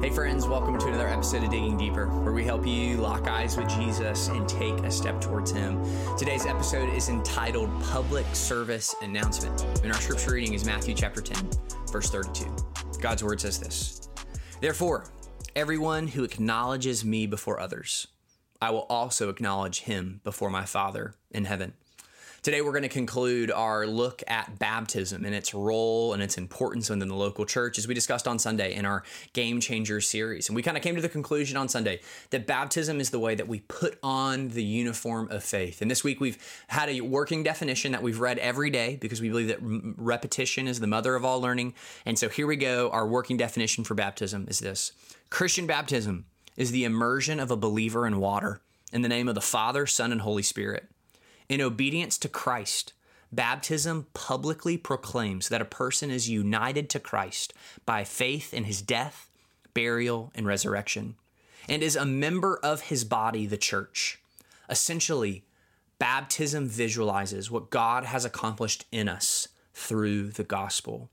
Hey, friends, welcome to another episode of Digging Deeper, where we help you lock eyes with Jesus and take a step towards Him. Today's episode is entitled Public Service Announcement, and our scripture reading is Matthew chapter 10, verse 32. God's word says this Therefore, everyone who acknowledges me before others, I will also acknowledge him before my Father in heaven. Today, we're going to conclude our look at baptism and its role and its importance within the local church, as we discussed on Sunday in our Game Changer series. And we kind of came to the conclusion on Sunday that baptism is the way that we put on the uniform of faith. And this week, we've had a working definition that we've read every day because we believe that repetition is the mother of all learning. And so here we go. Our working definition for baptism is this Christian baptism is the immersion of a believer in water in the name of the Father, Son, and Holy Spirit. In obedience to Christ, baptism publicly proclaims that a person is united to Christ by faith in his death, burial, and resurrection, and is a member of his body, the church. Essentially, baptism visualizes what God has accomplished in us through the gospel.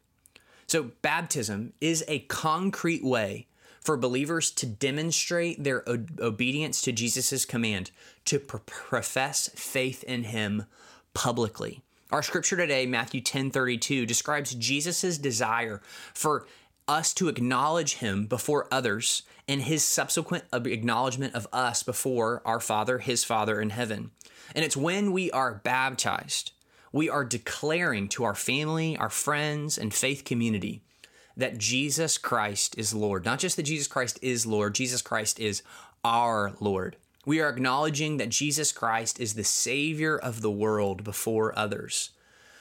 So, baptism is a concrete way for believers to demonstrate their o- obedience to Jesus' command to pr- profess faith in him publicly. Our scripture today, Matthew 10 32, describes Jesus' desire for us to acknowledge him before others and his subsequent acknowledgement of us before our Father, his Father in heaven. And it's when we are baptized, we are declaring to our family, our friends, and faith community that Jesus Christ is Lord. Not just that Jesus Christ is Lord, Jesus Christ is our Lord. We are acknowledging that Jesus Christ is the Savior of the world before others.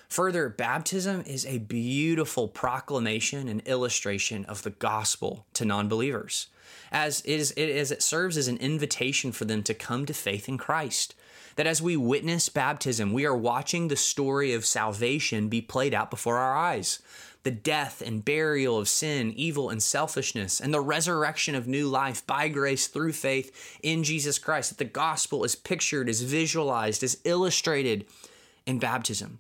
Further, baptism is a beautiful proclamation and illustration of the gospel to non believers, as as it serves as an invitation for them to come to faith in Christ. That as we witness baptism, we are watching the story of salvation be played out before our eyes the death and burial of sin, evil, and selfishness, and the resurrection of new life by grace through faith in Jesus Christ. That the gospel is pictured, is visualized, is illustrated in baptism.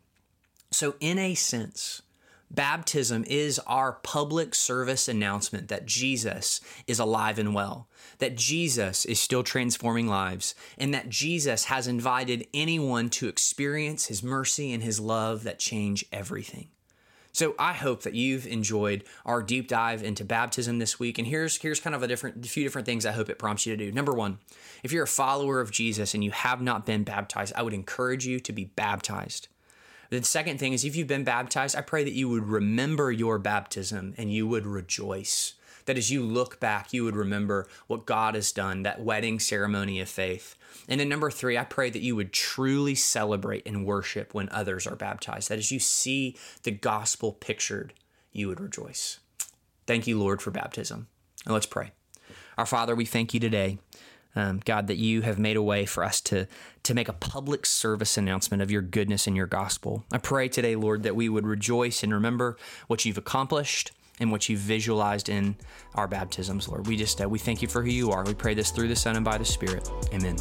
So, in a sense, Baptism is our public service announcement that Jesus is alive and well, that Jesus is still transforming lives, and that Jesus has invited anyone to experience his mercy and his love that change everything. So I hope that you've enjoyed our deep dive into baptism this week. And here's here's kind of a different a few different things I hope it prompts you to do. Number one, if you're a follower of Jesus and you have not been baptized, I would encourage you to be baptized. The second thing is if you've been baptized, I pray that you would remember your baptism and you would rejoice. That as you look back, you would remember what God has done, that wedding ceremony of faith. And then number three, I pray that you would truly celebrate and worship when others are baptized. That as you see the gospel pictured, you would rejoice. Thank you, Lord, for baptism. And let's pray. Our Father, we thank you today. Um, God, that you have made a way for us to, to make a public service announcement of your goodness and your gospel. I pray today, Lord, that we would rejoice and remember what you've accomplished and what you've visualized in our baptisms, Lord. We just uh, we thank you for who you are. We pray this through the Son and by the Spirit. Amen.